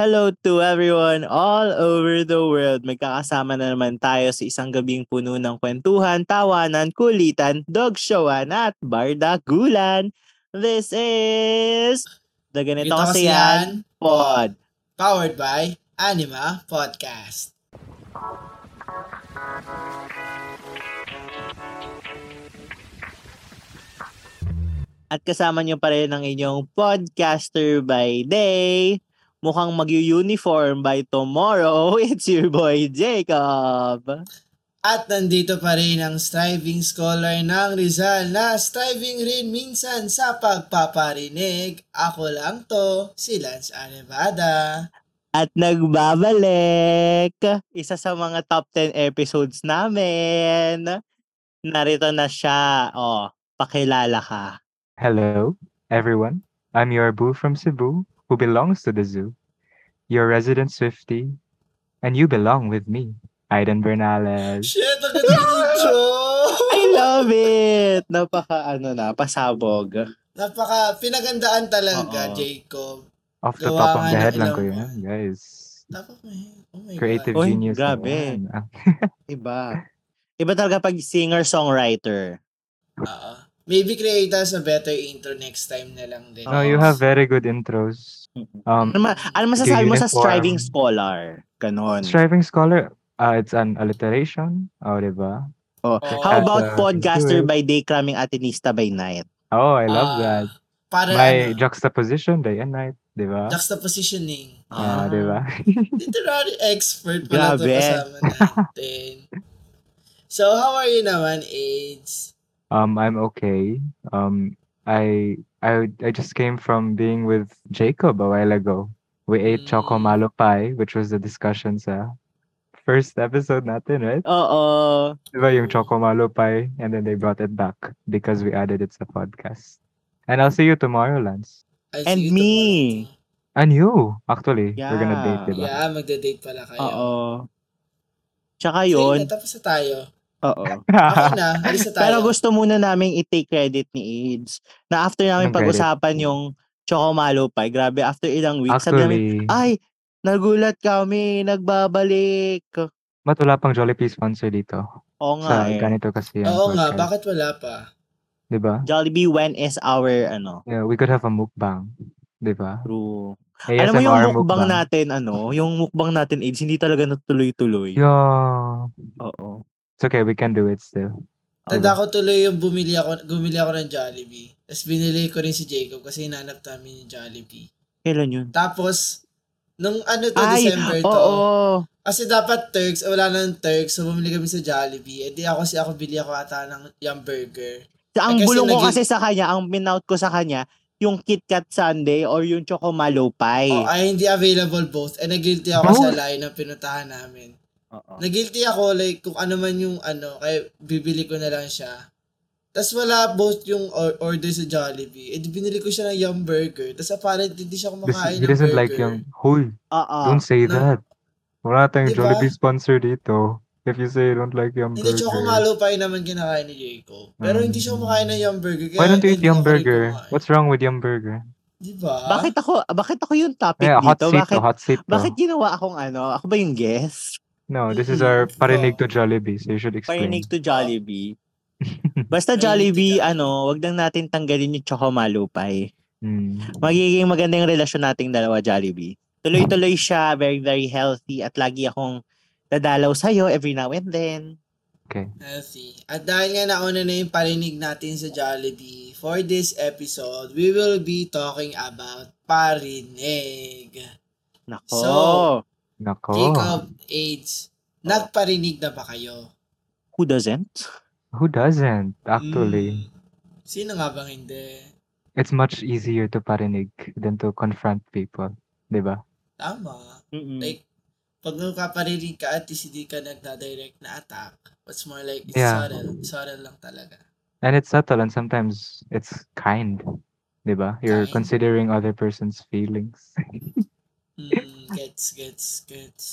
Hello to everyone all over the world. Magkakasama na naman tayo sa isang gabing puno ng kwentuhan, tawanan, kulitan, dog showan at bardagulan. This is the Ganito Ito Kasi Yan Pod. Powered by Anima Podcast. At kasama nyo pa rin ang inyong podcaster by day. Mukhang mag-uniform by tomorrow. It's your boy, Jacob. At nandito pa rin ang striving scholar ng Rizal na striving rin minsan sa pagpaparinig. Ako lang to, si Lance Arevada. At nagbabalik. Isa sa mga top 10 episodes namin. Narito na siya. Oh, pakilala ka. Hello, everyone. I'm your boo from Cebu who belongs to the zoo. Your resident Swifty, and you belong with me, Aiden Bernales. Shit, ang ganda! I love it! Napaka, ano na, pasabog. Napaka, pinagandaan talaga, Oo. Jacob. Off the Gawa top of the head lang ko yan, guys. May, oh my Creative God. Oy, genius. grabe. naman. Ah, Iba. Iba talaga pag singer-songwriter. Oo. Maybe create us a better intro next time na lang din. No, you have very good intros. Um, Ano, ma- ano masasabi mo sa striving scholar? Ganon. Striving Scholar, uh, it's an alliteration. Oh, diba? Oh. Oo. How At, about uh, podcaster by day, cramming atenista by night? Oh, I love Ah, that. Para May ano, juxtaposition, day and night. Diba? juxtapositioning. Ah, diba? Literary expert pala ito Grabe. kasama natin. so, how are you naman, AIDS? Um, I'm okay. Um, I I I just came from being with Jacob a while ago. We ate choco Mm. malo pie, which was the discussion sa first episode natin, right? Oo. Diba yung choco malo pie, and then they brought it back because we added it sa podcast. And I'll see you tomorrow, Lance. I'll And me. tomorrow. And you, actually, we're gonna Yeah. date, diba? Yeah, magde-date pala kayo. Oo. Tsaka Sige yun. na, tapos na tayo. Oo. Okay na, alis na tayo. Pero gusto muna namin i-take credit ni AIDS na after namin credit? pag-usapan yung Chocomalo Pie, grabe, after ilang weeks, sabi namin, actually, ay, nagulat kami, nagbabalik. ba't wala pang Jollibee sponsor dito? Oo Sa nga eh. ganito kasi yan. Oo nga, bakit wala pa? Diba? Jollibee, when is our, ano, Yeah, we could have a mukbang. Diba? true. ASMR Alam mo yung mukbang natin, ano, yung mukbang natin, AIDS, hindi talaga natuloy-tuloy. Yeah. Oo. It's okay, we can do it still. Tanda ko tuloy yung bumili ako, bumili ako ng Jollibee. Tapos binili ko rin si Jacob kasi hinanap namin yung Jollibee. Kailan yun? Tapos, nung ano to, Ay, December to. oo. Kasi dapat Turks, wala nang Turks, so bumili kami sa Jollibee. E di ako si ako bili ako ata ng yung burger. Ang Eh, bulong ko naging- kasi sa kanya, ang minout ko sa kanya, yung Kit Kat Sundae or yung Chocomalo Pie. Oh, ay hindi available both. And nag-guilty ako Both? sa line ng pinuntahan namin. Oo. Nag-guilty ako like kung ano man yung ano, kaya bibili ko na lang siya. Tapos wala both yung or- order sa Jollibee. Eh di binili ko siya ng Yum Burger. Tapos apparently hindi siya kumakain he ng doesn't burger. like yung, Hoy, Oo. don't say No. that. Wala tayong Diba? Jollibee sponsor dito. If you say you don't like yung Hindi, burger. Choco pa naman kinakain ni Jacob. Pero Mm. hindi siya kumakain ng Yum Burger. Kaya Why don't you eat hindi yung ako rin burger? kumain. What's wrong with yung burger? Diba? Bakit ako, bakit ako yung topic Yeah, hot dito? seat Bakit, to, hot seat to. bakit ginawa akong ano? Ako ba yung guest? No, this is our parinig to Jollibee, so you should explain. Parinig to Jollibee. Basta Jollibee, Jollibee. ano, wag lang natin tanggalin yung Chocomalo Pie. Hmm. Magiging maganda yung relasyon nating dalawa, Jollibee. Tuloy-tuloy siya, very, very healthy, at lagi akong dadalaw sa'yo every now and then. Healthy. At dahil nga nauna na yung parinig natin sa Jollibee, for this episode, we will be talking about parinig. Nako. So, Nako. Jacob, AIDS, nagparinig na ba kayo? Who doesn't? Who doesn't, actually? Mm. Sino nga bang hindi? It's much easier to parinig than to confront people. Diba? Tama. Mm-mm. Like, pag nagpaparinig ka at hindi ka nagda-direct na attack, it's more like it's Yeah. subtle. Subtle lang talaga. And it's subtle and sometimes it's kind. Diba? You're Kind. considering other person's feelings. Mm, gets, gets, gets.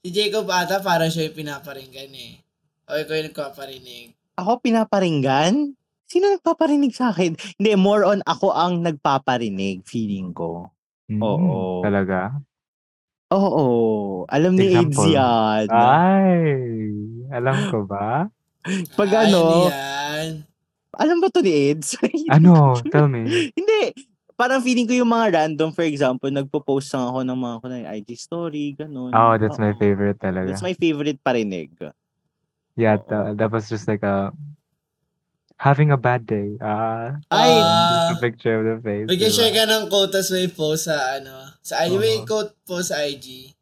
Si Jacob ata para siya yung pinaparinggan eh. O ikaw yung nagpaparinig. Ako pinaparinggan? Sino nagpaparinig sa akin? Hindi, more on ako ang nagpaparinig, feeling ko. Mm, Oo. Talaga? Oo. Alam ni AIDS Example. yan. Ay, alam ko ba? Pag Ay, ano, yan. alam ba to ni AIDS? Ano? Tell me. Hindi. Parang feeling ko yung mga random, for example, nagpo-post lang ako ng mga kunwari, IG story, ganun. Oh, that's my Oo. favorite talaga. That's my favorite parinig. Yeah, Oo. tha- that was just like a having a bad day. Ah, Ay, just a picture of the face. Mag-share diba? ka ng quote tas may post sa ano. Sa IG. May Oo. quote po sa IG.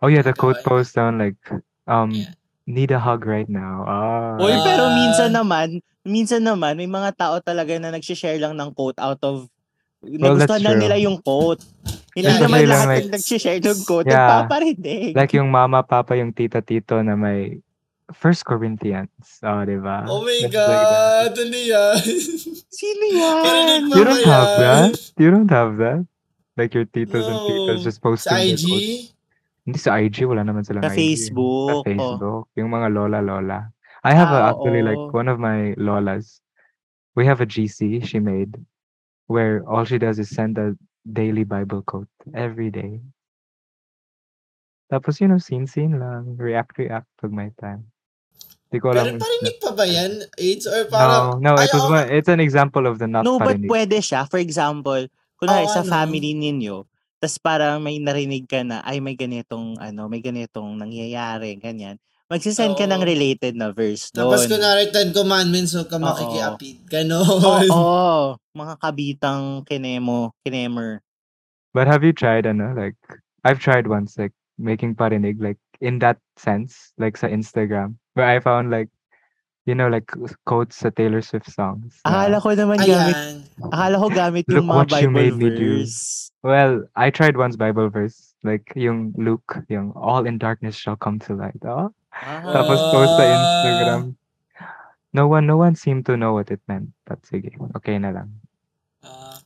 Oh yeah, the quote ay- post down like um Yeah. need a hug right now. Ah. Uy, Ah. pero minsan naman, minsan naman, may mga tao talaga na nag-share lang ng quote out of, Well, nagustuhan lang true. nila yung quote. Hindi Yeah, naman Especially lang, lahat like- ng nag-share ng quote, Yeah. nagpaparinig. like yung mama, papa, yung tita, tito na may First Corinthians. Oh, diba? Oh my That's like that. God! Ano yan? Sino yan? You don't have that? You don't have that? Like your titos and titos No. just posting Sa IG? Hindi sa IG, wala naman silang Sa IG. Facebook, Sa oh. Facebook. Yung mga lola, lola. I have a, Ah, actually like oo. one of my lolas. We have a GC she made where all she does is send a daily Bible quote every day. Tapos, you know, scene-scene lang. React-react pag may time. Di ko Pero alam. parinig pa ba yan? AIDS? Or No, parang... no, it Ay, was one, it's an example of the not No, but parinig. pwede siya. For example, kunwari Oo, sa ano. family ninyo, tas parang may narinig ka na, ay may ganitong, ano, may ganitong nangyayari, ganyan. Magsisend ka ng related na verse Tapos doon. kunwari Ten Commandments, huwag ka makikiapid. Ganon. Oo, mga kabitang kinemo, kinemer. But have you tried, ano, like, I've tried once, like, making parinig, like, in that sense, like, sa Instagram, where I found, like, you know, like, quotes sa Taylor Swift songs. na, Akala ko naman gamit, Ayan. akala ko gamit Look yung mga what you Bible made me do. verse. well, I tried once Bible verse, like, yung Luke, yung, all in darkness shall come to light. Oh? Ah, Tapos post sa. Instagram. No one, no one seemed to know what it meant. But sige, okay na lang. Ah,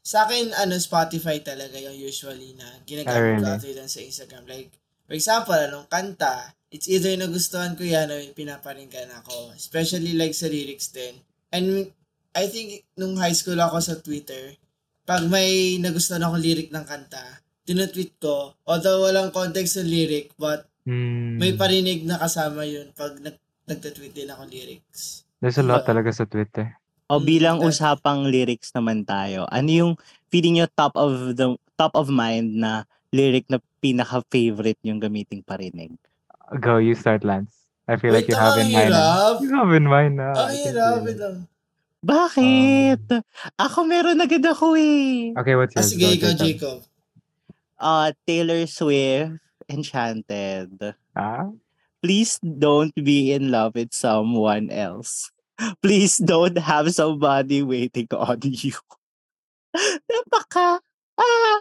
sa akin, ano, Spotify talaga yung usually na ginagamit really? ko than sa Instagram. Like, for example, anong kanta, it's either nagustuhan ko yan o pinaparinggan ako. Especially like sa lyrics din. And I think nung high school ako sa Twitter, pag may nagustuhan ako lyric ng kanta, tinutweet ko, although walang context sa lyric, but Hmm, may parinig na kasama yun pag nag nagtatweet din ako lyrics. there's a lot Yeah. talaga sa Twitter. O Mm, bilang that- usapang lyrics naman tayo, ano yung feeling nyo top of the top of mind na lyric na pinaka-favorite yung gamiting parinig? Go, you start, Lance. I feel like Wait, you have in mind. na. You have in mind na. Ang hirap, wait lang. Bakit? ako meron agad ako eh. Okay, what's Ah, yours? sige, Go, ikaw, Jacob. Jacob. Uh, Taylor Swift, Enchanted. Ah? Please don't be in love with someone else. Please don't have somebody waiting on you. Napaka. Ah.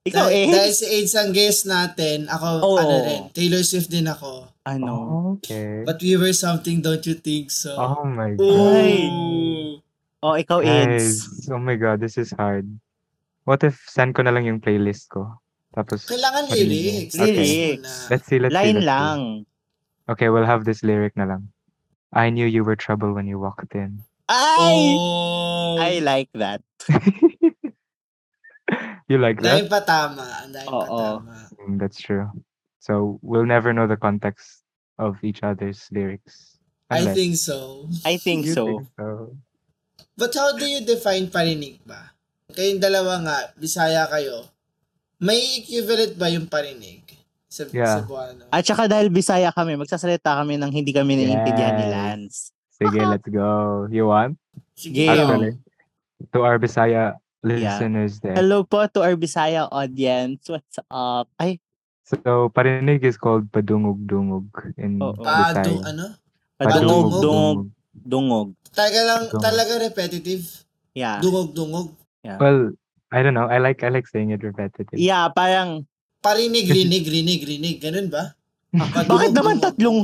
Ikaw Dahil, eh. dahil si AIDS ang guest natin, ako, Oo. ano rin, Taylor Swift din ako. Ano? Okay. But we were something, don't you think so? Oh my Ooh. god. Ay. Oh, ikaw Guys, Eds. oh my god, this is hard. What if send ko na lang yung playlist ko? Tapos, Kailangan lyrics. Okay. Lyrics. let's see, let's see. Line let's see. lang. Okay, we'll have this lyric na lang. I knew you were trouble when you walked in. Ay! Oh. I like that. you like Ang daming that? patama. Ang daming Oo. patama. Mm, that's true. So, we'll never know the context of each other's lyrics. I Unless- think so. I think You so. think so. But how do you define parinig ba? Kayong dalawa nga, Bisaya kayo. May equivalent ba yung parinig? Sa, Yeah. sa Buano? At saka dahil Bisaya kami, magsasalita kami ng hindi kami naiintindihan ni Yes. Lance. Sige, let's go. You want? Sige. Actually, to our Bisaya listeners there. Hello po to our Bisaya audience. What's up? Ay, So, parinig is called padungog-dungog in Oo. Padu, Bisaya. ano? padungog, Padungog. dungog. Talaga lang, Dungog. talaga repetitive. Yeah. Dungog-dungog. Well, I don't know. I like I like saying it repetitive. Yeah, parang, Parinig, rinig, rinig, rinig. Ganun ba? Padungog, bakit naman tatlong,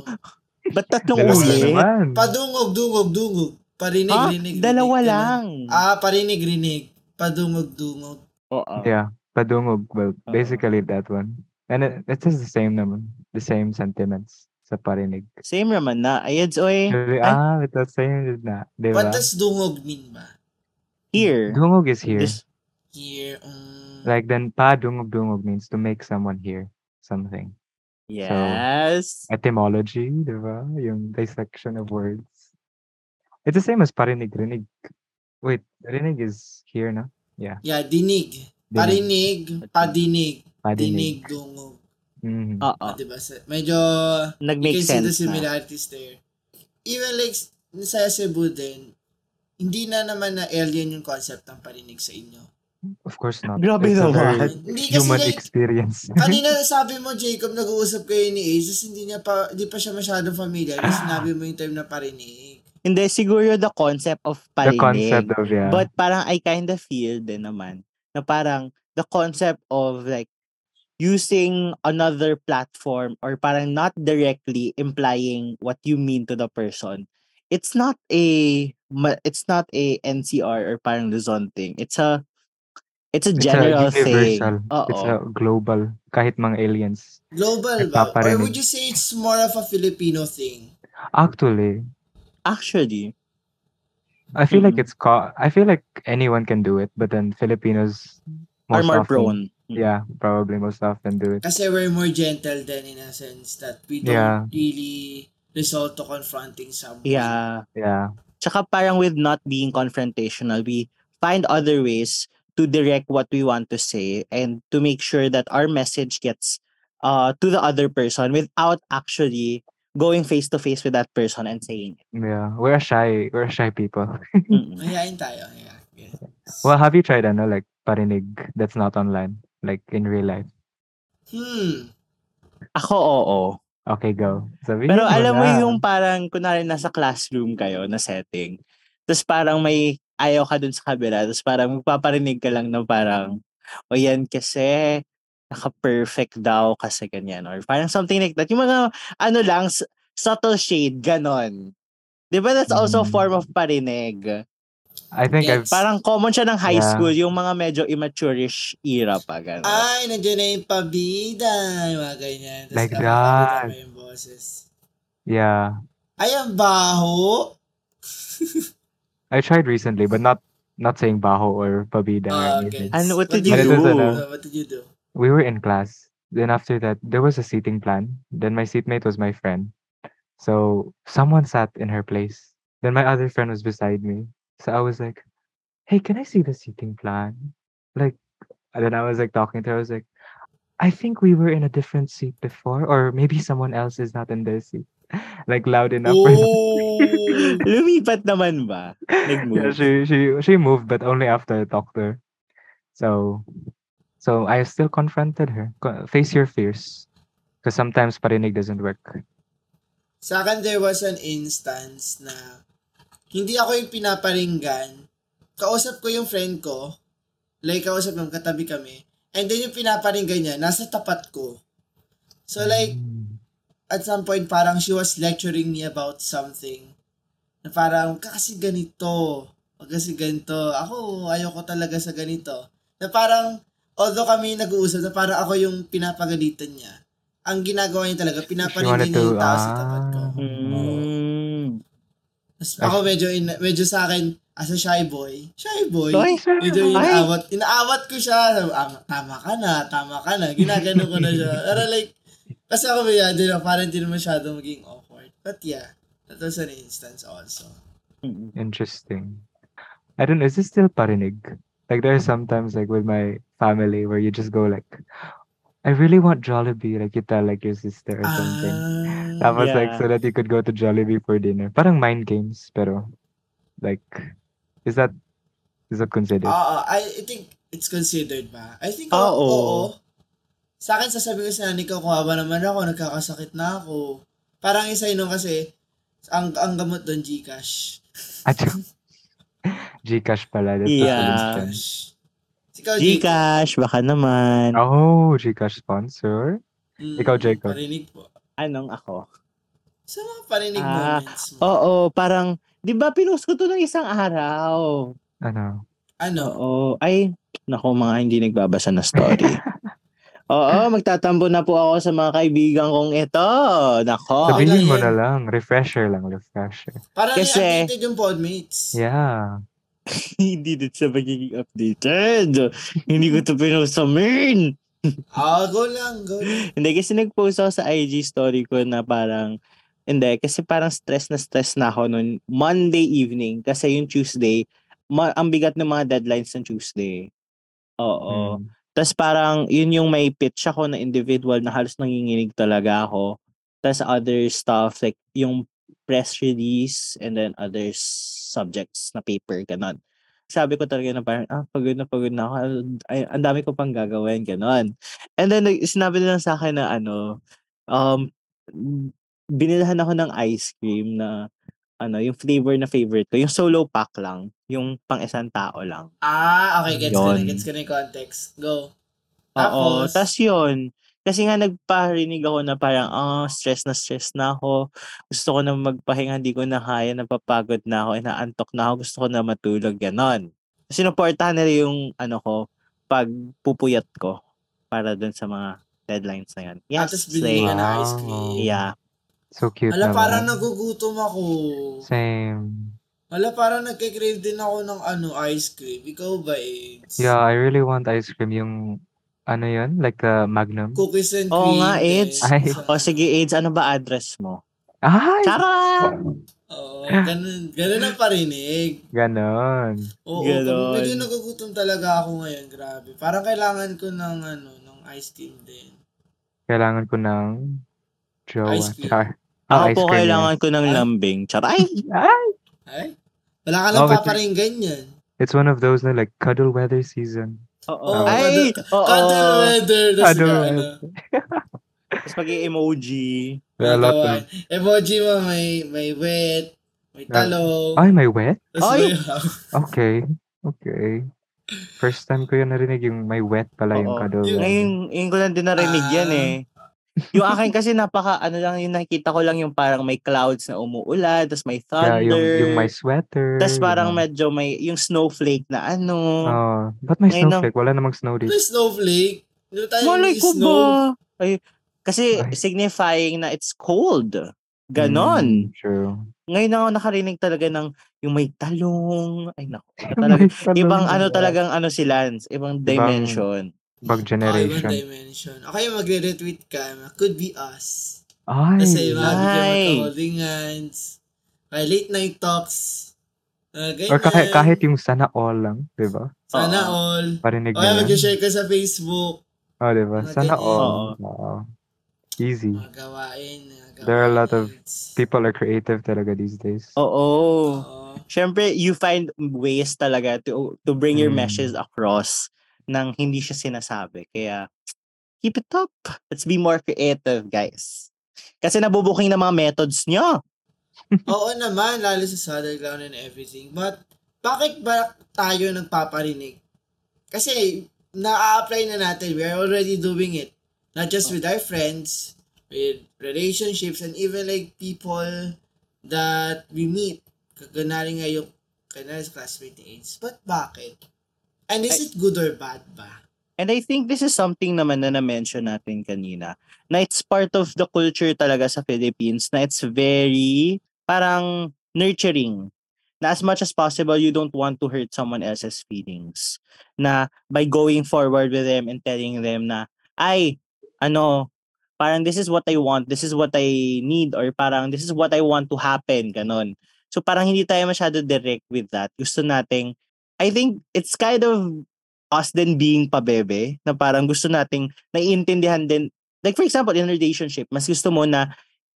ba't tatlong uli? Padungog, dungog, dungog. Parinig, Ha? rinig, rinig. Dalawa ganun. lang. Ah, parinig, rinig. Padungog, dungog. Oo. Yeah, padungog. Well, basically that one. And it, it is the same naman. The same sentiments sa parinig. Same naman na. Ayeds, oy. Ah, it's the same na. Di What does dungog mean ba? Here. Dungog is here. This- Here, um, Like then, pa dungog dungog means to make someone hear. something. Yes. Etymology, di ba? Yung dissection of words. It's the same as parinig, rinig. Wait, rinig is here, no? Yeah. Yeah, dinig. Dinig. Parinig, padinig, Padinig. dinig, dungog. Mhm. Oo. Ah, diba? Medyo, you Nag-make can see the sense na. similarities there. Even like, sa Cebu din, hindi na naman na alien yung concept ng parinig sa inyo. Of course not. Grabe It's a naman. very Hindi kasi human like, experience. kanina sabi mo, Jacob, nag-uusap kayo ni Ace, tapos hindi niya pa, hindi pa siya masyadong familiar, yung sinabi mo yung term na parinig. Hindi, siguro the concept of the parinig. concept of, yeah. But parang I kind of feel din naman na parang the concept of like using another platform or parang not directly implying what you mean to the person. It's not a ma- it's not a NCR or parang Luzon thing. It's a it's a it's general a universal. thing. Oo. It's a global. Kahit mga aliens. Global ba? Or would you say it's more of a Filipino thing? Actually, Actually, I feel like Mhm. it's co- I feel like anyone can do it, but then Filipinos are most more often, prone. Yeah, probably most often do it. Kasi we're more gentle than in a sense that we don't Yeah. really resort to confronting someone. Yeah. Yeah. Tsaka parang with not being confrontational, we find other ways to direct what we want to say and to make sure that our message gets uh to the other person without actually going face to face with that person and saying it. Yeah. We're shy we're shy people. Mayayain tayo. Yeah. yeah. Well, have you tried ano like parinig that's not online, like in real life? Hmm. Ako oo. Okay, go. Sabihin Pero alam mo na. yung parang kunwari nasa classroom kayo na setting. Tapos parang may ayaw ka dun sa kabila. Tapos parang magpaparinig ka lang na parang o yan kasi naka-perfect daw kasi ganyan. Or parang something like that. Yung mga ano lang, s- subtle shade, ganon. Di ba that's also a Mm. form of parinig? I think. I've Parang common siya ng high Yeah. school, yung mga medyo immature-ish era pa, ganon. Ay, nandiyan na yung pabida. Yung mga ganyan. Tapos Like that. mo yung boses. yeah. Ay, ang baho. I tried recently, but not not saying baho or pabida or Ah, okay. Ano, what did you But do? Uh, what did you do? we were in class. Then after that, there was a seating plan. Then my seatmate was my friend. So someone sat in her place. Then my other friend was beside me. So I was like, "Hey, can I see the seating plan?" Like, and then I was like talking to her. I was like, "I think we were in a different seat before, or maybe someone else is not in their seat." like loud enough. Oh! Lumipat naman ba? yeah, Nag-move? she she she moved, but only after I talked to her. So, so I still confronted her. Face your fears, because sometimes parinig doesn't work. Sa akin, there was an instance na hindi ako yung pinaparinggan. Kausap ko yung friend ko. Like, kausap yung katabi kami. And then yung pinaparinggan niya, nasa tapat ko. So like, Mm. At some point, parang she was lecturing me about something. Na parang, "Ka kasi ganito. Kasi ganito. Ako, ayoko talaga sa ganito. Na parang, although kami nag-uusap, na parang ako yung pinapagalitan niya. Ang ginagawa niya talaga, pinaparinggan wanted niya yung tao sa tapat ko. Mm. Tapos ako medyo, in, medyo sa akin, as a shy boy, shy boy, Ay, medyo inaawat, inaawat ko siya, Sabi, ah, tama ka na, tama ka na, ginagano ko na siya. Pero like, kasi ako may din na parang hindi na masyado maging awkward. But yeah, that was an instance also. Mm. Interesting. I don't know. Is this still parinig? Like there are sometimes like with my family where you just go like, I really want Jollibee. Like you tell like your sister or something. Ah, Tapos like Yeah. so that you could go to Jollibee for dinner. Parang mind games, pero like is that is that considered? Oo, I, I think it's considered ba? I think, Oo. oo. oo. Sa akin, sasabihin ko sa nanay ko, kuwawa naman ako, nagkakasakit na ako. Parang isa yun kasi, ang, ang gamot doon, Gcash. At Gcash pala. That's Yeah. Gcash. Ikaw. Gcash, baka naman. Oh, Gcash sponsor. Mm, Ikaw, Jacob. Parinig po. Anong ako? Sa mga parinig Ah, moments mo. Oo, parang, di ba pinost ko to ng isang araw? Ano? Ano? Oo, ay, naku mga hindi nagbabasa na story. Oo, magtatambo na po ako sa mga kaibigan kong ito. Nako. Sabi- Sabihin mo na lang. Refresher lang. Refresher. Parang Kasi- updated yung podmates. Yeah. hindi din sa magiging updated. hindi ko to pinost sa main. Ah, go lang, go lang. Hindi, kasi nag-post ako sa IG story ko na parang, hindi, kasi parang stress na stress na ako noon Monday evening. Kasi yung Tuesday, ma- ang bigat ng mga deadlines ng Tuesday. Oo. Mm. Tapos parang, yun yung may pitch ako na individual na halos nanginginig talaga ako. Tapos other stuff, like yung press release and then other subjects na paper, ganon. Sabi ko talaga na parang, ah, pagod na pagod na ako. Ang dami ko pang gagawin, ganon. And then, sinabi nila sa akin na ano, um, binilhan ako ng ice cream na ano, yung flavor na favorite ko, yung solo pack lang, yung pang isang tao lang. Ah, okay, gets ko na, Yun. gets ko na yung context. Go. Oo, Tapos? yun. Kasi nga nagparinig ako na parang, ah, stress na stress na ako. Gusto ko na magpahinga, hindi ko na kaya, napapagod na ako, inaantok na ako, gusto ko na matulog, ganon. Sinuportahan nila yung, ano ko, pagpupuyat ko para dun sa mga deadlines na yan. Ah, Yes, ka slay. na ice cream. Yeah. So cute Ala, naman. parang nagugutom ako. Same. Ala, parang nagkikrave din ako ng ano, ice cream. Ikaw ba, AIDS? Yeah, I really want ice cream. Yung, ano yun? Like a Magnum? Cookies and Oo cream. nga, din. AIDS. Ay. O sige, AIDS, ano ba address mo? Ay! Charot! Oo, ganun, ganun ang parinig. Ganon. Oo, Ganon. medyo nagugutom talaga ako ngayon, grabe. Parang kailangan ko ng ano, ng ice cream din. Kailangan ko ng jowa. Ice cream. Char. Ako Ah, ice po cream, kailangan ko ng Ay. lambing. Charay! Ay! Ay, wala ka Oh, lang but- paparinggan yan. It's one of those na like cuddle weather season. Oo. Oo, Ay! Oo. Cuddle weather. Tas Cuddle na, weather. Tapos mag emoji There are a lot of... Emoji mo, may, may wet, may Yeah. talong. Ay, may wet? tas Ay! may, Okay. Okay. First time ko yun narinig yung may wet pala yung Oo. cuddle Yung- weather. Ngayon, ngayon ko lang din narinig yan Ah. eh. Yung akin kasi napaka, ano lang, yung nakikita ko lang yung parang may clouds na umuulan, tapos may Yeah, thunder. yung, yung may sweater. Tapos parang yung- medyo may, yung snowflake na ano. Oh, ba't may Ngayon snowflake? Wala namang snow dito. may snowflake. Hindi tayo Malay ko snow. ba? Ay, kasi Ay. signifying na it's cold. Ganon. Mm, true. Ngayon na ako nakarinig talaga ng yung may talong. Ay naku. Talaga, May tanong ibang ano talagang ano sila, ibang dimension. Bag Ibang generation. dimension. Okay, magre-retweet ka. Could be us. Ay! Kasi mga bigyan Ay. magka-holding hands. Kaya late night talks. Uh, ganyan. Or kahit, kahit yung sana all lang, di ba? Sana Oo. all. Parinig O kaya na yan. mag-share ka sa Facebook. Oh, di ba? Sana ganyan. all. Oo. Easy. Mga gawain. mga There are a lot of. People are creative talaga these days. Oo. Oo. Siyempre, you find ways talaga to to bring your Mm. message across nang hindi siya sinasabi. Kaya, keep it up. Let's be more creative, guys. Kasi nabubuking na mga methods nyo. Oo naman, lalo sa Saddle Ground and everything. But, bakit ba tayo nagpaparinig? Kasi, na-apply na natin. We are already doing it. Not just with our friends, with relationships, and even like people that we meet. Kaganari nga yung kanari sa classmate AIDS. But bakit? And is it good or bad ba? And I think this is something naman na na-mention natin kanina, na it's part of the culture talaga sa Philippines, na it's very, parang nurturing. Na as much as possible, you don't want to hurt someone else's feelings. Na by going forward with them and telling them na, ay, ano, parang this is what I want, this is what I need, or parang this is what I want to happen, ganon. So parang hindi tayo masyado direct with that. Gusto nating, I think it's kind of us din being pabebe na parang gusto nating naiintindihan din. Like for example, in a relationship, mas gusto mo na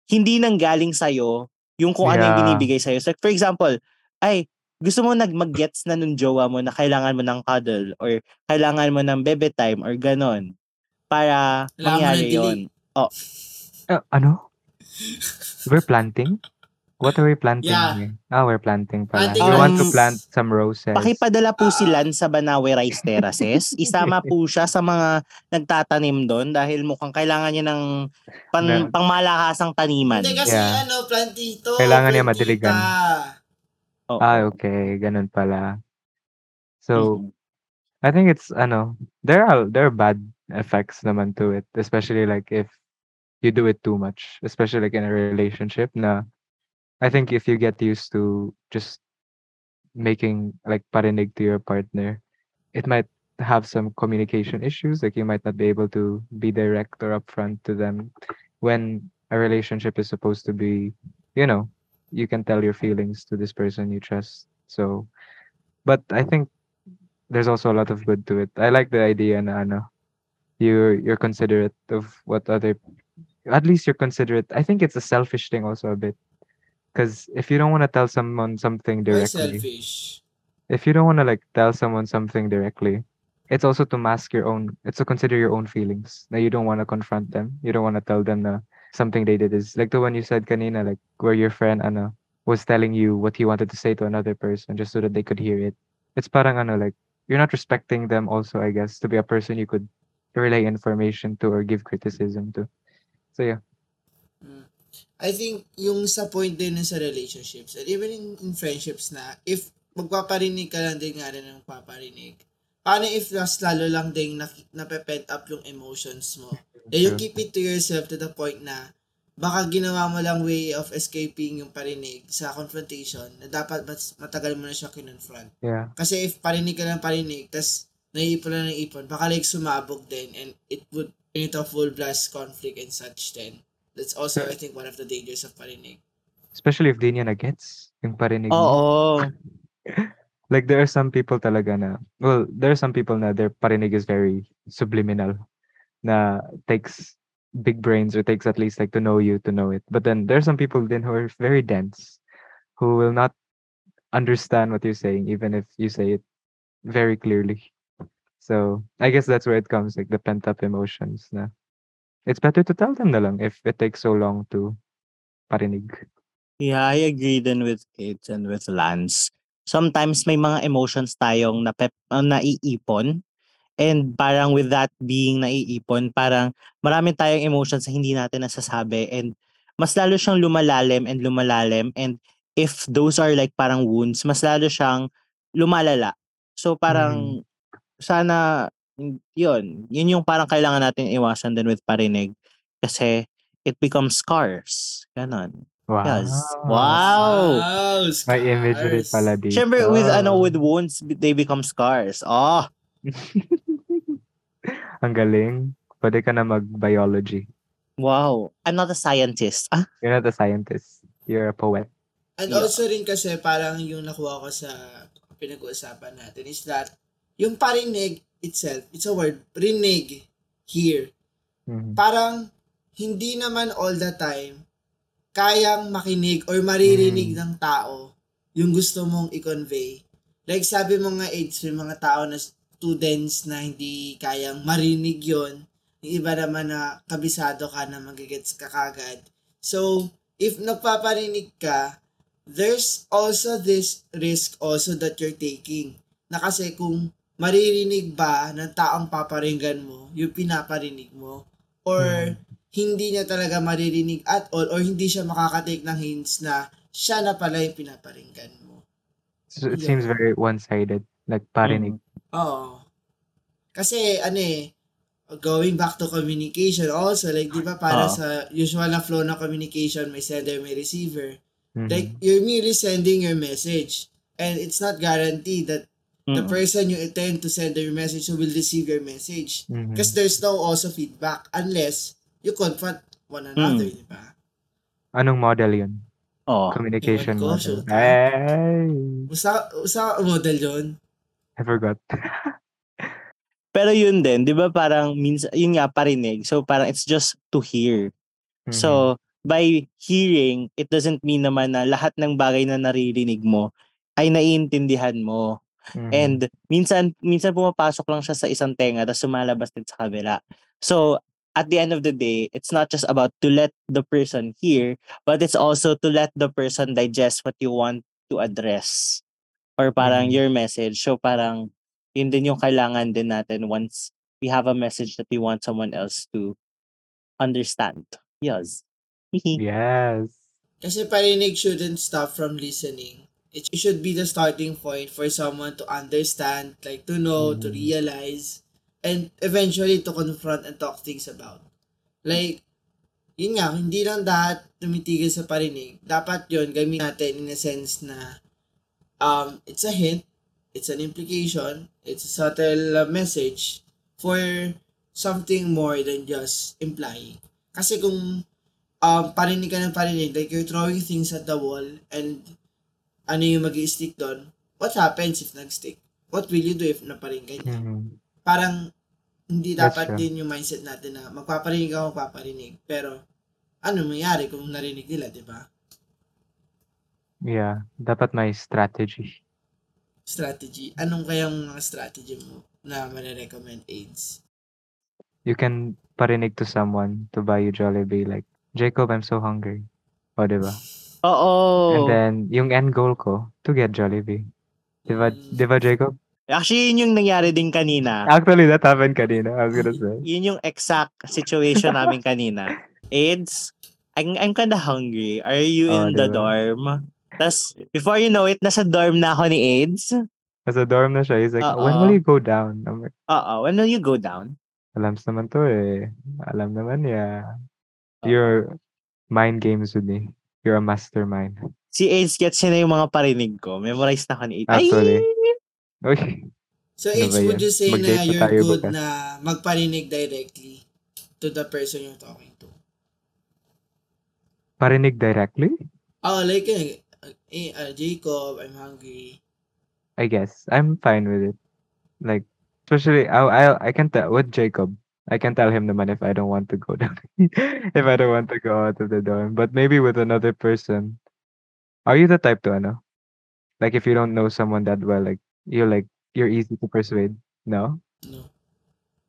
hindi nang galing sa'yo yung kung ano yung Yeah. binibigay sa'yo. So like for example, ay, gusto mo nag mag-gets na nung jowa mo na kailangan mo ng cuddle or kailangan mo ng bebe time or ganon para Kailangan mangyari yun. Ah, ano? We're planting? What are we planting? Yeah. here? Ah, we're planting pala. Planting we want to plant some roses. Pakipadala po si Lan sa Banawe Rice Terraces. Isama po siya sa mga nagtatanim doon dahil mukhang kailangan niya ng pan, Na- pangmalakasang taniman. Hindi kasi Yeah. ano, plantito. Kailangan niya plantita. madiligan. Oo. Ah, okay. Ganun pala. So, Mhm. I think it's, ano, there are, there are bad effects naman to it. Especially like if you do it too much. Especially like in a relationship na I think if you get used to just making like parinig to your partner, it might have some communication issues. Like you might not be able to be direct or upfront to them when a relationship is supposed to be, you know, you can tell your feelings to this person you trust. So, but I think there's also a lot of good to it. I like the idea na ano, you're you're considerate of what other at least you're considerate. I think it's a selfish thing also a bit. Because if you don't want to tell someone something directly, if you don't want to like tell someone something directly, it's also to mask your own. It's to consider your own feelings. Now you don't want to confront them. You don't want to tell them na something they did is like the one you said kanina, like where your friend ano was telling you what he wanted to say to another person just so that they could hear it. It's parang ano like you're not respecting them also, I guess, to be a person you could relay information to or give criticism to. So yeah. I think yung sa point din sa relationships and even in, in friendships na if magpaparinig ka lang din nga rin ng paparinig, paano if mas lalo lang din na, napepent up yung emotions mo? Eh, you keep it to yourself to the point na baka ginawa mo lang way of escaping yung parinig sa confrontation na dapat mas matagal mo na siya kinonfront. Yeah. Kasi if parinig ka lang parinig, tas naiipon lang ng ipon, baka like sumabog din and it would into a full blast conflict and such then. That's also, I think, one of the dangers of parinig. Especially if di niya na gets yung parinig mo. Oo. Like there are some people talaga na, well, there are some people na their parinig is very subliminal na takes big brains or takes at least like to know you to know it. But then there are some people then who are very dense who will not understand what you're saying even if you say it very clearly. So I guess that's where it comes like the pent up emotions na it's better to tell them na lang if it takes so long to parinig. Yeah, I agree din with Kate and with Lance. Sometimes may mga emotions tayong napep, uh, naiipon and parang with that being naiipon, parang marami tayong emotions na hindi natin nasasabi and mas lalo siyang lumalalim and lumalalim and if those are like parang wounds, mas lalo siyang lumalala. So parang sana mm, yun, yun yung parang kailangan natin iwasan din with parinig kasi it becomes scars. Ganon. Wow. Yes. Wow. Wow, May imagery scars. pala dito. Siyempre, with ano, with wounds, they become scars. Oh, Ang galing. Pwede ka na mag-biology. wow. I'm not a scientist. Ah, You're not a scientist. You're a poet. And Yeah. also rin kasi parang yung nakuha ko sa pinag-uusapan natin is that yung parinig itself, it's a word, rinig, here. Mhm. Parang hindi naman all the time kayang makinig or maririnig Mm. ng tao yung gusto mong i-convey. Like sabi mo nga AIDS, may mga tao na students na hindi kayang marinig yon Yung iba naman na kabisado ka na magigets ka kagad. So, if nagpaparinig ka, there's also this risk also that you're taking. Na kasi kung maririnig ba ng taong paparinggan mo, yung pinaparinig mo, or Hmm. hindi niya talaga maririnig at all, or hindi siya makakatake ng hints na siya na pala yung pinaparinggan mo. So it Yeah. seems very one-sided. Like parinig. Oo. Kasi, ano eh, going back to communication also, like, di ba, para Oo. sa usual na flow ng communication, may sender, may receiver. Mhm. Like, you're merely sending your message. And it's not guaranteed that the mm. person you intend to send your message will receive your message. Because there's no also feedback unless you confront one another, Mm. di ba? Anong model yun? Oh. Communication ko, model. shoot. Ay! Usa, usa model yon I forgot. Pero yun din, di ba parang, minsan, yun nga, parinig. So parang it's just to hear. Mhm. So, by hearing, it doesn't mean naman na lahat ng bagay na naririnig mo ay naiintindihan mo. Mhm. And minsan minsan pumapasok lang siya sa isang tenga tapos sumalabas din sa kabila. So at the end of the day, it's not just about to let the person hear, but it's also to let the person digest what you want to address or parang Mhm. your message. So parang yun din yung kailangan din natin once we have a message that we want someone else to understand. Yes. yes. Kasi parinig shouldn't stop from listening. It should be the starting point for someone to understand, like to know, to Mhm. realize, and eventually to confront and talk things about. Like, yun nga, hindi lang lahat tumitigil sa parinig. Dapat yun, gamitin natin in a sense na um, it's a hint, it's an implication, it's a subtle uh, message for something more than just implying. Kasi kung um, parinig ka ng parinig, like you're throwing things at the wall and ano yung mag stick doon, what happens if nag-stick? What will you do if naparinggan niya? Mhm. Parang hindi That's dapat true. din yung mindset natin na magpaparinig ako, magpaparinig. Pero ano mangyari kung narinig nila, di ba? Yeah, dapat may strategy. Strategy. Anong kayang mga strategy mo na marirecommend AIDS? You can parinig to someone to buy you Jollibee like, Jacob, I'm so hungry. O, diba? Oo. And then, yung end goal ko, to get Jollibee. Diba, Mm. diba Jacob? Actually, yun yung nangyari din kanina. Actually, that happened kanina. I was gonna say. Yun yung exact situation namin kanina. AIDS, I'm, I'm kinda hungry. Are you Oh, in the diba? dorm? Tapos, before you know it, nasa dorm na ako ni AIDS. Nasa dorm na siya. He's like, when Oo. will you go down? I'm like, Oo, when will you go down? alam naman to eh. Alam naman niya. Oo. You're mind games with me. You're a mastermind. Si AIDS gets niya na yung mga parinig ko. Memorize na ako ni AIDS. Actually. Uy, So, Ano H, ba would you say na Mag-date na you're good bukas. na magparinig directly to the person you're talking to? parinig directly? Oh, like, eh, eh, uh, Jacob, I'm hungry. I guess. I'm fine with it. Like, especially, I, I, I can tell, with Jacob, I can tell him naman if I don't want to go down. if I don't want to go out of the dorm. But maybe with another person, are you the type to, ano? Like, if you don't know someone that well, like, you're like, you're easy to persuade. No? No,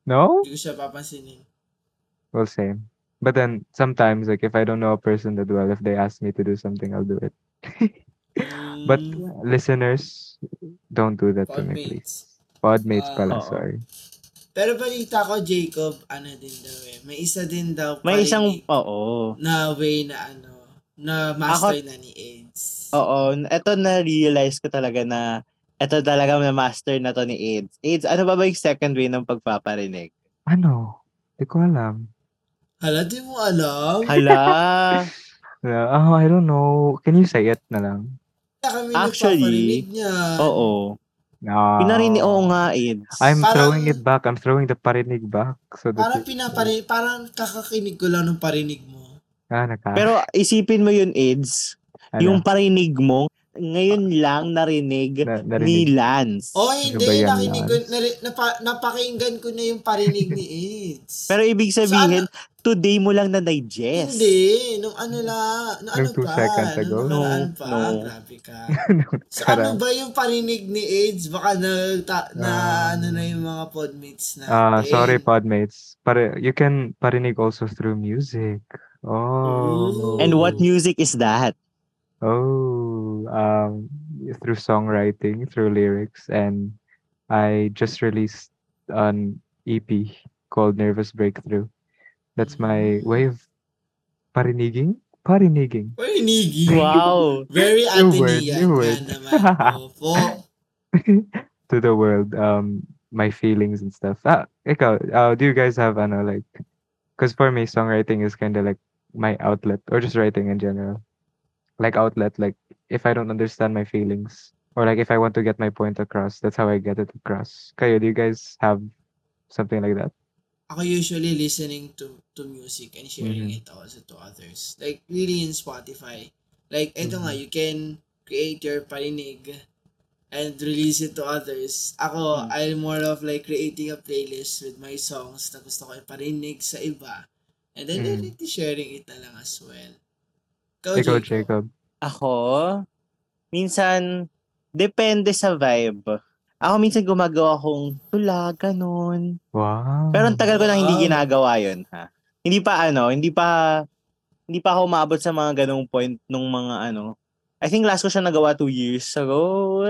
No? hindi ko siya papansinin. Well, same. But then sometimes, like, if I don't know a person that well, if they ask me to do something, I'll do it. But Mm, listeners, don't do that to me, please. Podmates. Podmates Ah, pala, oo. sorry. Pero balita ko, Jacob, ano din daw eh. May isa din daw May isang, oo. na way na ano, na master na ni AIDS. Oo, eto na-realize ko talaga na eto talaga na master na to ni AIDS. AIDS, ano ba ba yung second way ng pagpaparinig? Ano? Di ko alam. Hala, di mo alam? Hala! Yeah, oh, I don't know. Can you say it na lang? Kami Actually, niya. oo. No. Pinarinig, oo nga, AIDS. I'm Parang- throwing it back. I'm throwing the parinig back. So that Parang it- pinaparinig, parang kakakinig ko lang ng parinig mo. Ah, naka. Pero isipin mo yun, AIDS, ano, yung parinig mo, ngayon lang narinig na, ni narinig. Lance. Oh, Ano hindi. ba yan, nakinig ko, nari, napa, napakinggan ko na yung parinig ni AIDS. Pero ibig sabihin, today mo lang na-digest. Hindi. Nung ano la, nung ano Nung two pa. seconds ago? Nung No, pa. no. Grabe ka. So, ano ba yung parinig ni AIDS? Baka na, ta, na Ah. ano na yung mga podmates na. Ah, sorry, podmates. But you can parinig also through music. Oh. And what music is that? Oh, um, through songwriting, through lyrics, and I just released an EP called Nervous Breakthrough. That's my way of pariniging, pariniging Parinigi. Wow! Very New word, new word. to the world, um, my feelings and stuff. Ah, ikaw, uh, do you guys have ano like? Because for me, songwriting is kind of like my outlet, or just writing in general, like outlet. Like if I don't understand my feelings, or like if I want to get my point across, that's how I get it across. Kayo, do you guys have something like that? Ako usually listening to to music and sharing Mhm. it also to others. Like really in Spotify. Like ito nga, Mhm. you can create your parinig and release it to others. Ako, Hmm. I'm more of like creating a playlist with my songs na gusto ko iparinig sa iba. And then Mm. directly sharing it na lang as well. Ikaw, Ikaw, Jacob. Jacob. Ako, minsan, depende sa vibe. Ako minsan gumagawa akong tula, ganun. Wow. Pero ang tagal ko nang hindi ginagawa yun, ha? Hindi pa ano, hindi pa, hindi pa ako umabot sa mga ganung point nung mga ano. I think last ko siya nagawa two years ago.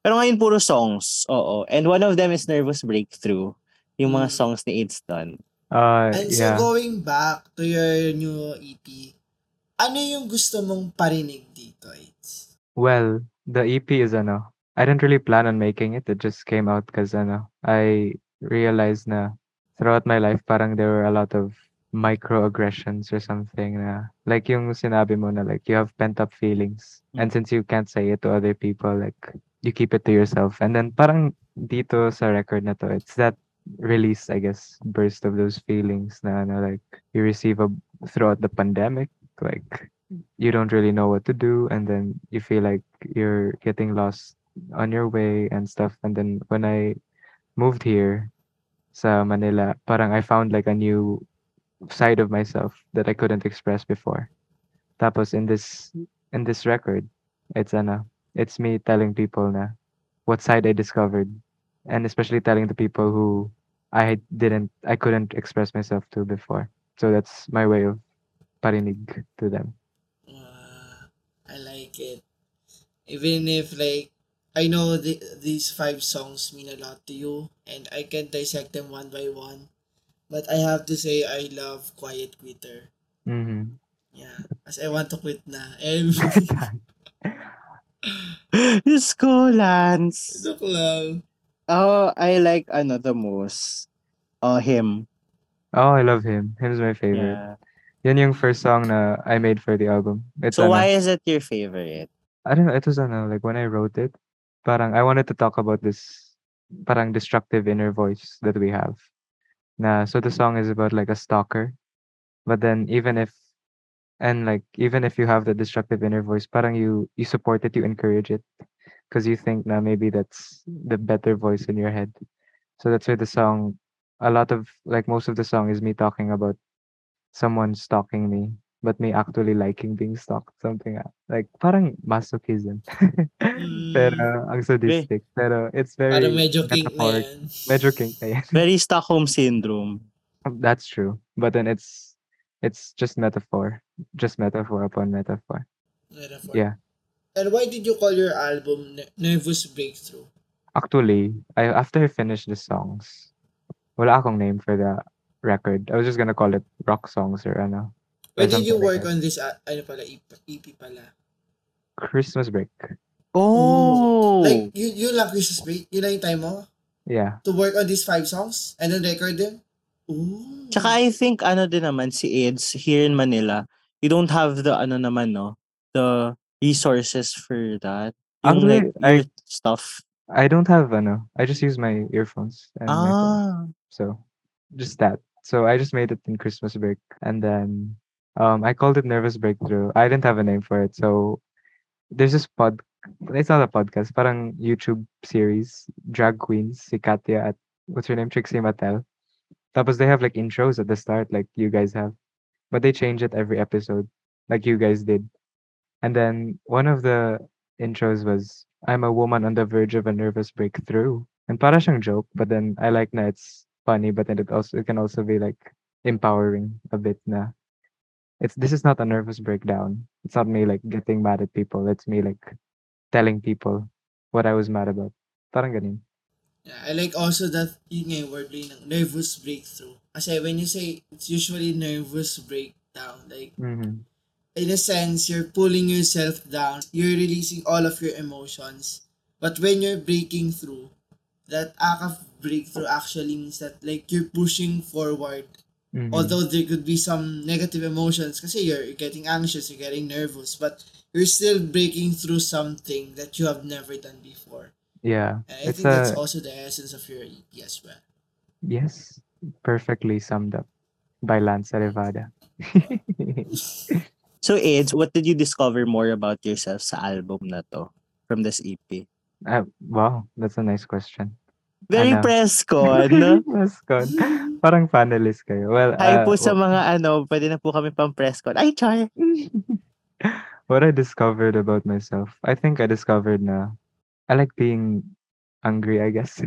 Pero ngayon puro songs, oo. And one of them is Nervous Breakthrough. Yung mga Mm. songs ni Aidston. Uh, And so yeah. going back to your new EP, ano yung gusto mong parinig dito, Aids? Well, the EP is ano. I didn't really plan on making it. It just came out because ano. I realized na throughout my life parang there were a lot of microaggressions or something na like yung sinabi mo na like you have pent up feelings and since you can't say it to other people like you keep it to yourself. And then parang dito sa record na to, it's that release, I guess, burst of those feelings na ano, like you receive a, throughout the pandemic, like you don't really know what to do and then you feel like you're getting lost on your way and stuff. And then when I moved here sa Manila, parang I found like a new side of myself that I couldn't express before. Tapos in this in this record, it's ano, it's me telling people na what side I discovered and especially telling the people who I didn't I couldn't express myself to before. So that's my way of parinig to them. Uh, I like it. Even if like I know the, these five songs mean a lot to you and I can dissect them one by one. But I have to say I love Quiet Quitter. Mm-hmm. Yeah. As I want to quit na. And Diyos ko, Lance. joke lang. Oh, I like ano the most. Oh, him. Oh, I love him. Him's my favorite. Yeah. Yan yung first song na I made for the album. It's So ano, why is it your favorite? I don't know, it was ano, like when I wrote it, parang I wanted to talk about this parang destructive inner voice that we have. Na so the song is about like a stalker. But then even if and like even if you have the destructive inner voice, parang you you support it, you encourage it because you think na maybe that's the better voice in your head. So that's why the song a lot of like most of the song is me talking about someone stalking me but me actually liking being stalked something ah, like parang masochism pero ang sadistic pero it's very Parang medyo kink na yan. medyo kink na yan. Very Stockholm syndrome. that's true but then it's it's just metaphor just metaphor upon metaphor Metaphor. Yeah. And why did you call your album Nervous Breakthrough? actually I after I finished the songs wala akong name for the record I was just gonna call it rock songs or ano Why or did you something like work on this, uh, ano pala, EP, EP pala? Christmas break Oh! Like, you, you lang Christmas break? Yun lang yung time mo? yeah To work on these five songs? And then record them? Ooh. Tsaka I think ano din naman si AIDS here in Manila, you don't have the ano naman no, the resources for that. Yung Actually, like I- your stuff. I don't have ano. I just use my earphones and my phone. Ah. So just that. So I just made it in Christmas break and then um I called it Nervous Breakthrough. I didn't have a name for it. So there's this pod it's not a podcast, parang YouTube series, Drag Queens, si Katya at what's her name? Trixie Mattel. Tapos they have like intros at the start, like you guys have. But they change it every episode, like you guys did. And then one of the intros was I'm a woman on the verge of a nervous breakthrough. And para siyang joke, but then I like na it's funny, but then it also it can also be like empowering a bit na it's this is not a nervous breakdown. It's not me like getting mad at people. It's me like telling people what I was mad about. Parang ganun. Yeah, I like also that yun nga yung wordplay ng nervous breakthrough. Kasi when you say it's usually nervous breakdown, like Mm-hmm. in a sense, you're pulling yourself down. You're releasing all of your emotions. But when you're breaking through, that act of breakthrough actually means that like you're pushing forward. Mm-hmm. Although there could be some negative emotions because you're, you're getting anxious, you're getting nervous, but you're still breaking through something that you have never done before. yeah, And I it's think that's also the essence of your EP as well. yes, perfectly summed up by Lance Arevada. So AIDS, what did you discover more about yourself sa album na to from this EP? Ah, wow, that's a nice question. Very Ano? press con. Mas con. Parang panelist kayo. Well, Hi uh, po sa mga ano, pwede na po kami pang press con. Ay, char! what I discovered about myself, I think I discovered na I like being angry, I guess.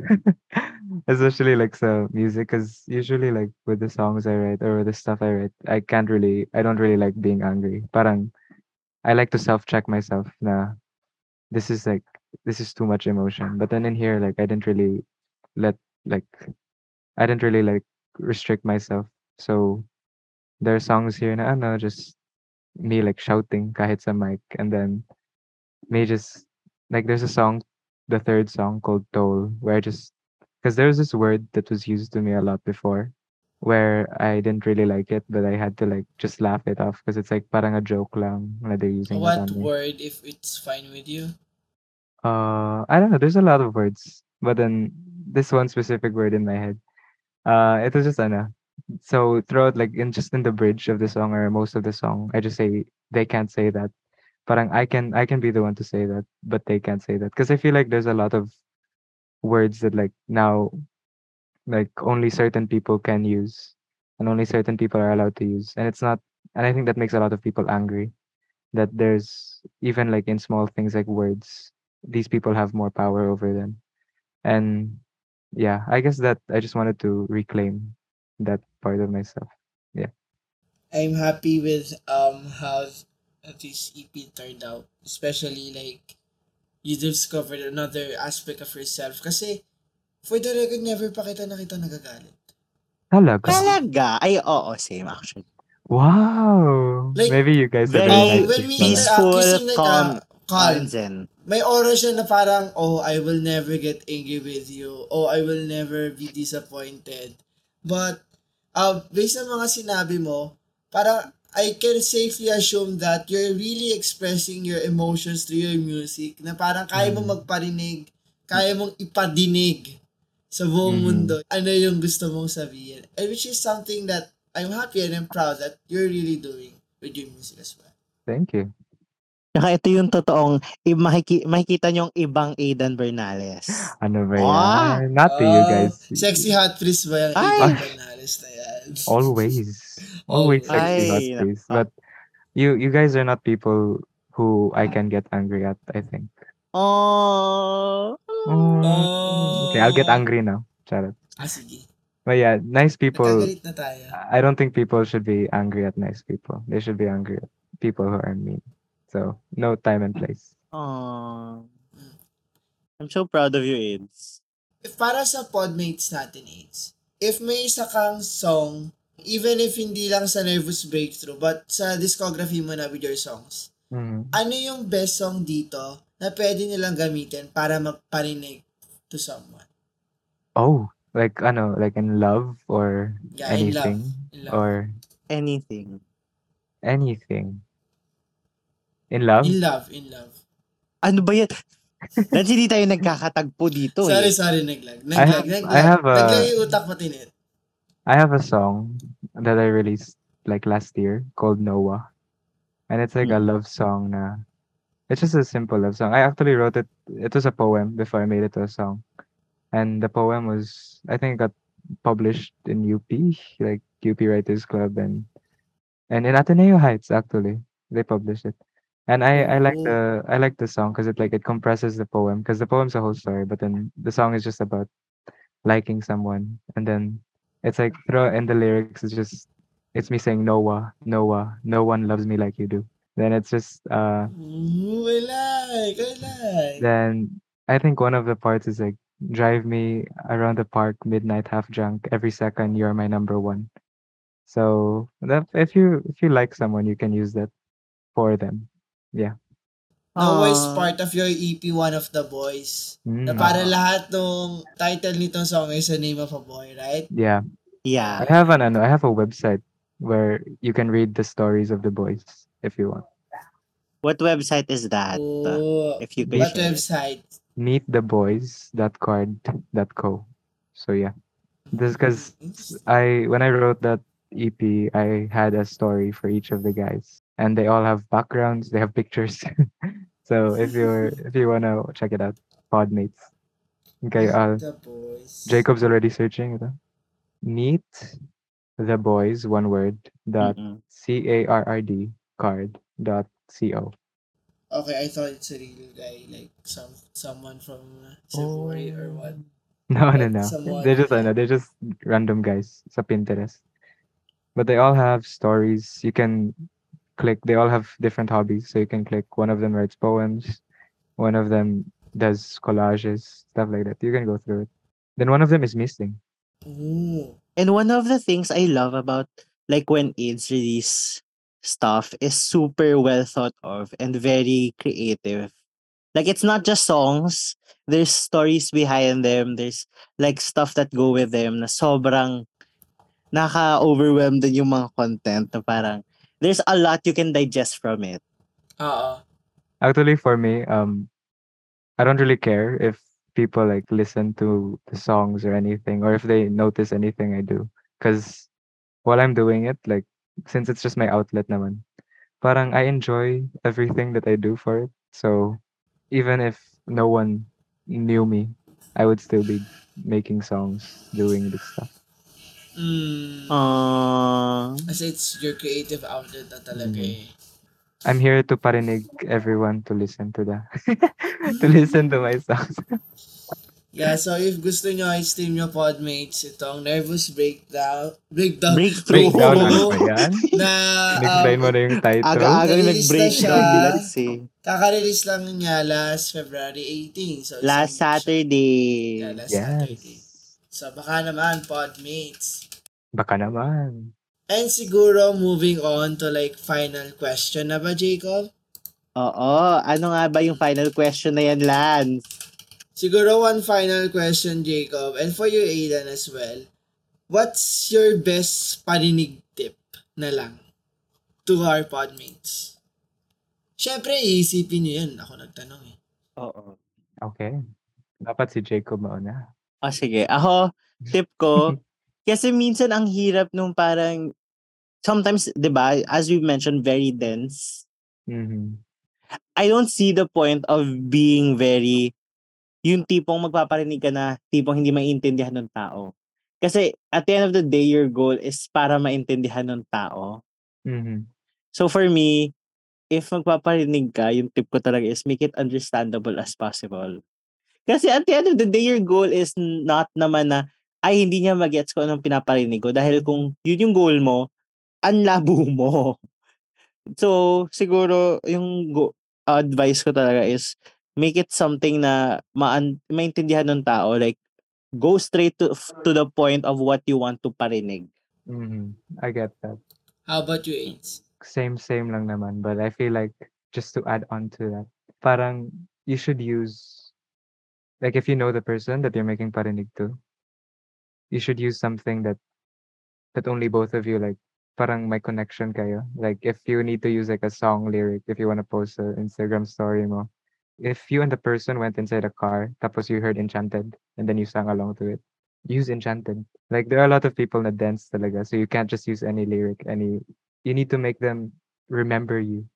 Especially like so music, because usually like with the songs I write or the stuff I write, I can't really, I don't really like being angry. Parang I like to self-check myself na this is like, this is too much emotion. But then in here, like I didn't really let, like, I didn't really like restrict myself. So there are songs here na ano, just me like shouting kahit sa mic and then me just like there's a song the third song called toll where I just because there was this word that was used to me a lot before where I didn't really like it but I had to like just laugh it off because it's like parang a joke lang na they're using it What word if it's fine with you? Uh, I don't know. There's a lot of words, but then this one specific word in my head. Uh, it was just ano. So throughout like in just in the bridge of the song or most of the song, I just say they can't say that. Parang I can I can be the one to say that, but they can't say that because I feel like there's a lot of words that like now like only certain people can use and only certain people are allowed to use and it's not and i think that makes a lot of people angry that there's even like in small things like words these people have more power over them and yeah i guess that i just wanted to reclaim that part of myself Yeah. I'm happy with um how this EP turned out. Especially like you discovered another aspect of yourself. Kasi for the record, never pa kita nakita nagagalit. talaga Talaga? Ay, oo, same actually. wow Like, maybe you guys are very very nice when we people. peaceful, interact, kasi like, calm, uh, calm. and zen. May aura siya na parang, oh, I will never get angry with you. Oh, I will never be disappointed. But, uh, based sa mga sinabi mo, parang I can safely assume that you're really expressing your emotions through your music na parang kaya mo Mm. magparinig, kaya mong ipadinig sa buong Mhm. mundo ano yung gusto mong sabihin. And which is something that I'm happy and I'm proud that you're really doing with your music as well. thank you Saka ito yung totoong, i- makiki- makikita nyo yung ibang Aidan Bernales. ano ba Ah! yan not to you Ah, guys Sexy hot freeze ba yung Ay! Ethan Bernales na yan? always always sexy hot Ay, face but you you guys are not people who I can get angry at I think Oh. Mm, okay I'll get angry now Charot. Ah, sige. but yeah nice people Nagkagalit na tayo. I don't think people should be angry at nice people they should be angry at people who are mean so no time and place Oh. I'm so proud of you, Aids. If para sa podmates natin, AIDS, if may isa kang song, even if hindi lang sa Nervous Breakthrough, but sa discography mo na with your songs, Mhm. ano yung best song dito na pwede nilang gamitin para magparinig to someone? oh like ano like in love or Yeah, in love. anything In love. or Anything. anything in love In love, in love. Ano ba yan? Nansi hindi tayo nagkakatagpo dito Sorry, eh. sorry, naglag. I have- Naglag, naglag. I have a- Naglag yung utak mo. I have a song that I released like last year called Noah. And it's like a Mm. love song na it's just a simple love song. I actually wrote it it was a poem before I made it to a song. And the poem was I think got published in UP, like UP Writers Club and and in Ateneo Heights actually. They published it. And I I like Oh. the I like the song because it like it compresses the poem because the poem's a whole story, but then the song is just about liking someone and then it's like throw in the lyrics it's just it's me saying Noah, Noah, no one loves me like you do. Then it's just uh Ooh, I like, I like. then I think one of the parts is like drive me around the park midnight half drunk every second you're my number one. So that if you if you like someone you can use that for them. Noah Always Ah. part of your EP One of the Boys. Na Mm. para lahat ng title nitong song is the name of a boy, right? Yeah. Yeah. I have an ano, I have a website where you can read the stories of the boys if you want. What website is that? Oh, if you could what share it. website? meettheboys.card.co. So yeah. This because I when I wrote that EP, I had a story for each of the guys, and they all have backgrounds. They have pictures. so if you're if you wanna check it out, Podmates. Okay, uh, the boys. Jacob's already searching it. Meet the boys, one word. Dot Mm-mm. c a r r d card. Dot c o. Okay, I thought it's a real guy, like some someone from Savoy or what. No, no, Like no. someone- They're just ano, they're just random guys sa Pinterest. But they all have stories. You can click. They all have different hobbies, so you can click. One of them writes poems. One of them does collages, stuff like that. You can go through it. Then one of them is missing. And one of the things I love about like when AIDS release stuff is super well thought of and very creative. Like it's not just songs, there's stories behind them, there's like stuff that go with them na sobrang naka-overwhelm din yung mga content na parang there's a lot you can digest from it. Oo. Actually, for me, um, I don't really care if people like listen to the songs or anything or if they notice anything I do because while I'm doing it like since it's just my outlet naman parang I enjoy everything that I do for it so even if no one knew me I would still be making songs doing this stuff Mm. Ah. Kasi it's your creative outlet na talaga Mm. eh. I'm here to parinig everyone to listen to the to listen to my songs Yeah, so if gusto nyo i-stream nyo Podmates, itong Nervous Breakdown, Breakdown, Breakthrough. breakdown ano Oo. ba yan na explain um, mo na yung title Aga-aga na nag-breakdown eh. kaka-release lang niya last February 18. So, Last Saturday. Yeah, last yes Saturday. So, baka naman, Podmates. baka naman And siguro, moving on to like final question na ba, Jacob? Oo. Ano nga ba yung final question na yan, Lance? Siguro one final question, Jacob, and for you, Aidan, as well. What's your best parinig tip na lang to our podmates? Siyempre, iisipin nyo yan. Ako nagtanong eh. Oo. okay dapat si Jacob mauna O sige. Ako, tip ko, kasi minsan ang hirap nung parang, sometimes, di ba, as we mentioned, very dense. Mhm. I don't see the point of being very, yung tipong magpaparinig ka na, tipong hindi maintindihan ng tao. Kasi at the end of the day, your goal is para maintindihan ng tao. Mhm. So for me, if magpaparinig ka, yung tip ko talaga is make it understandable as possible. Kasi at the end of the day, your goal is not naman na, ay hindi niya magets kung anong pinaparinig ko. Dahil kung yun yung goal mo, ang labo mo. So, siguro, yung go- advice ko talaga is, make it something na maan, maintindihan ng tao. Like, go straight to, to the point of what you want to parinig. Mhm. I get that How about you, Aids? same same lang naman but I feel like just to add on to that parang you should use like if you know the person that you're making parinig to you should use something that that only both of you like parang may connection kayo. Like if you need to use like a song lyric if you want to post an Instagram story mo if you and the person went inside a car tapos you heard enchanted and then you sang along to it use enchanted. Like there are a lot of people that dance talaga so you can't just use any lyric any you need to make them remember you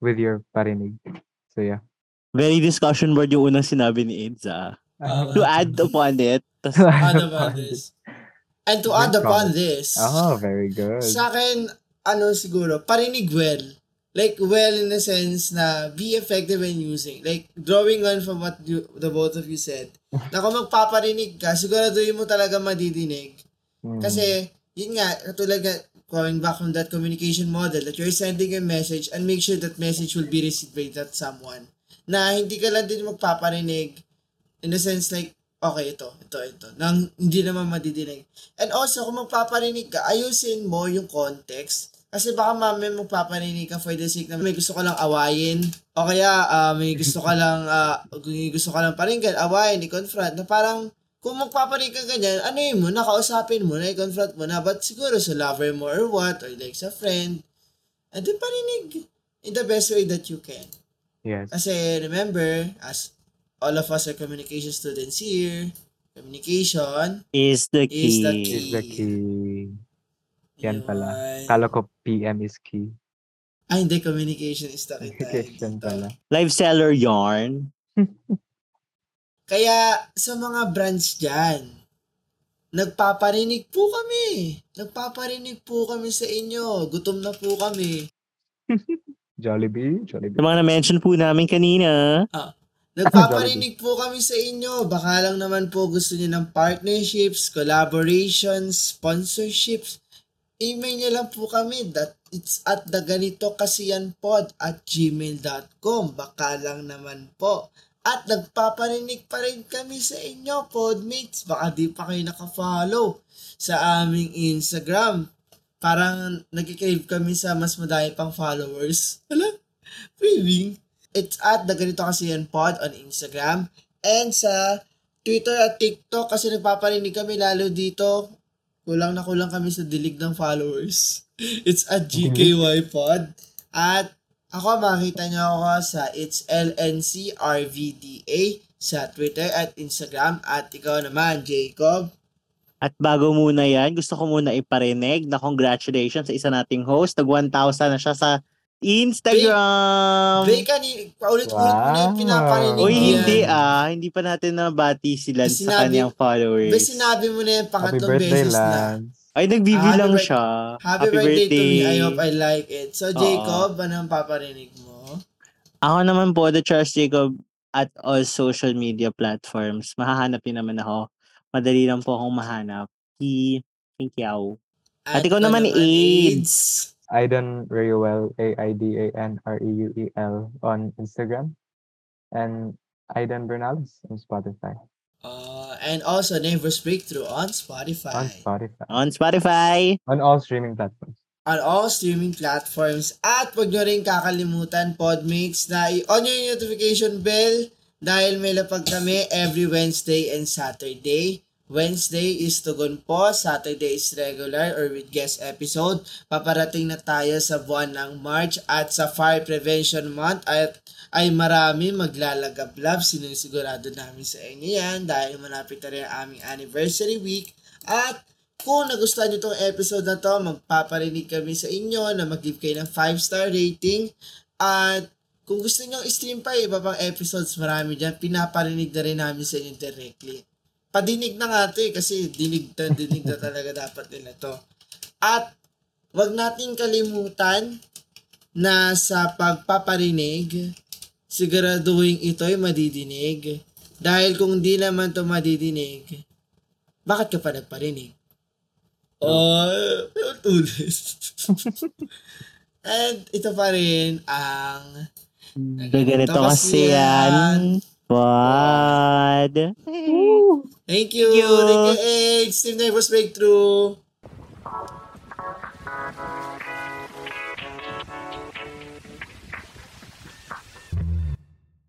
with your parinig. So yeah Very discussion board yung unang sinabi ni Aids, ah. Ah. To add upon it, tas, Add upon this. And to add upon this, oh very good sa akin, ano siguro, parinig well. Like, well in the sense na be effective when using. Like, drawing on from what you, the both of you said, na kung magpaparinig ka, siguraduhin mo talaga madidinig. Mm. Kasi, yun nga, katulad nga, going back from that communication model, that you're sending a message and make sure that message will be received by that someone. Na hindi ka lang din magpaparinig in the sense like, okay, ito, ito, ito, nang hindi naman madidinig. And also, kung magpaparinig ka, ayusin mo yung context. Kasi baka mamaya magpaparinig ka for the sake na may gusto ka lang awayin. O kaya ah, may gusto ka lang, may gusto ka lang paringgan, awayin, i-confront. Na parang, kung magpaparinig ka ganyan, ano yun mo, nakausapin mo na, i-confront mo na. But siguro sa lover mo or what, or like sa friend, and then parinig in the best way that you can. Yes Kasi remember, as all of us are communication students here, communication, is the key. Is the is the key Yan pala. kala ko PM is key Ay, hindi, communication is the key. communication pala Live seller yarn. Kaya sa mga brands dyan, nagpaparinig po kami. Nagpaparinig po kami sa inyo. Gutom na po kami. Jollibee Jollibee Sa mga na-mention po namin kanina. Nagpaparinig po kami sa inyo. Baka lang naman po gusto niyo ng partnerships, collaborations, sponsorships. Email niyo lang po kami that it's at the ganito kasi yan pod at gmail.com. Baka lang naman po. At nagpaparinig pa rin kami sa inyo, podmates. Baka di pa kayo nakafollow sa aming Instagram. Parang nagkikrave kami sa mas madami pang followers. Hala, craving. It's at the ganito kasi yan pod on Instagram. And sa Twitter at TikTok kasi nagpaparinig kami lalo dito. Kulang na kulang kami sa dilig ng followers. It's at GKY pod. At Ako, makita niyo ako sa It's LNCRVDA sa Twitter at Instagram. At ikaw naman, Jacob. At bago muna yan, gusto ko muna iparinig na congratulations sa isa nating host. Nag 1,000 na siya sa Instagram. Bay, kani, paulit-ulit mo na yung Wow. pinaparinig Uy, yan. hindi ah. Hindi pa natin nabati sila sa Sinabi- kanyang followers. Bay, sinabi mo na yung Happy pangatlong birthday, beses na. Lance. Ay, nagbibilang Happy siya. Happy, birthday, to me. I hope I like it. So. Jacob, ano ang paparinig mo? Ako naman po, the Charles Jacob at all social media platforms. Mahahanap niyo naman ako. Madali lang po akong mahanap. Ki, thank you. At ikaw naman, AIDS. Aidan Reuel, A-I-D-A-N-R-E-U-E-L E on Instagram. And Aidan Bernales on Spotify. Uh, and also, Neighbors Breakthrough on Spotify. On Spotify. On Spotify. On all streaming platforms. on all streaming platforms. At wag nyo rin kakalimutan, Podmates, na i-on nyo yung notification bell dahil may lapag kami every Wednesday and Saturday. Wednesday is Tugon po, Saturday is regular or with guest episode. Paparating na tayo sa buwan ng March at sa Fire Prevention Month at ay marami maglalagablab. Sinusigurado namin sa inyo yan dahil malapit na rin ang aming anniversary week. At kung nagustuhan nyo itong episode na to, magpaparinig kami sa inyo na mag-give kayo ng 5-star rating. At kung gusto nyo i-stream pa iba pang episodes, marami dyan, pinaparinig na rin namin sa inyo directly. Padinig na nga ito eh, kasi dinig na, dinig na talaga dapat nila to. At wag nating kalimutan na sa pagpaparinig, siguraduhin ito'y madidinig. Dahil kung di naman to madidinig, bakit ka pa nagparinig? Oh, ulit. And ito pa rin ang Ganito kasi yan. Pod. Thank you. Thank you. Thank you, Eggs. Team Neighbors Breakthrough.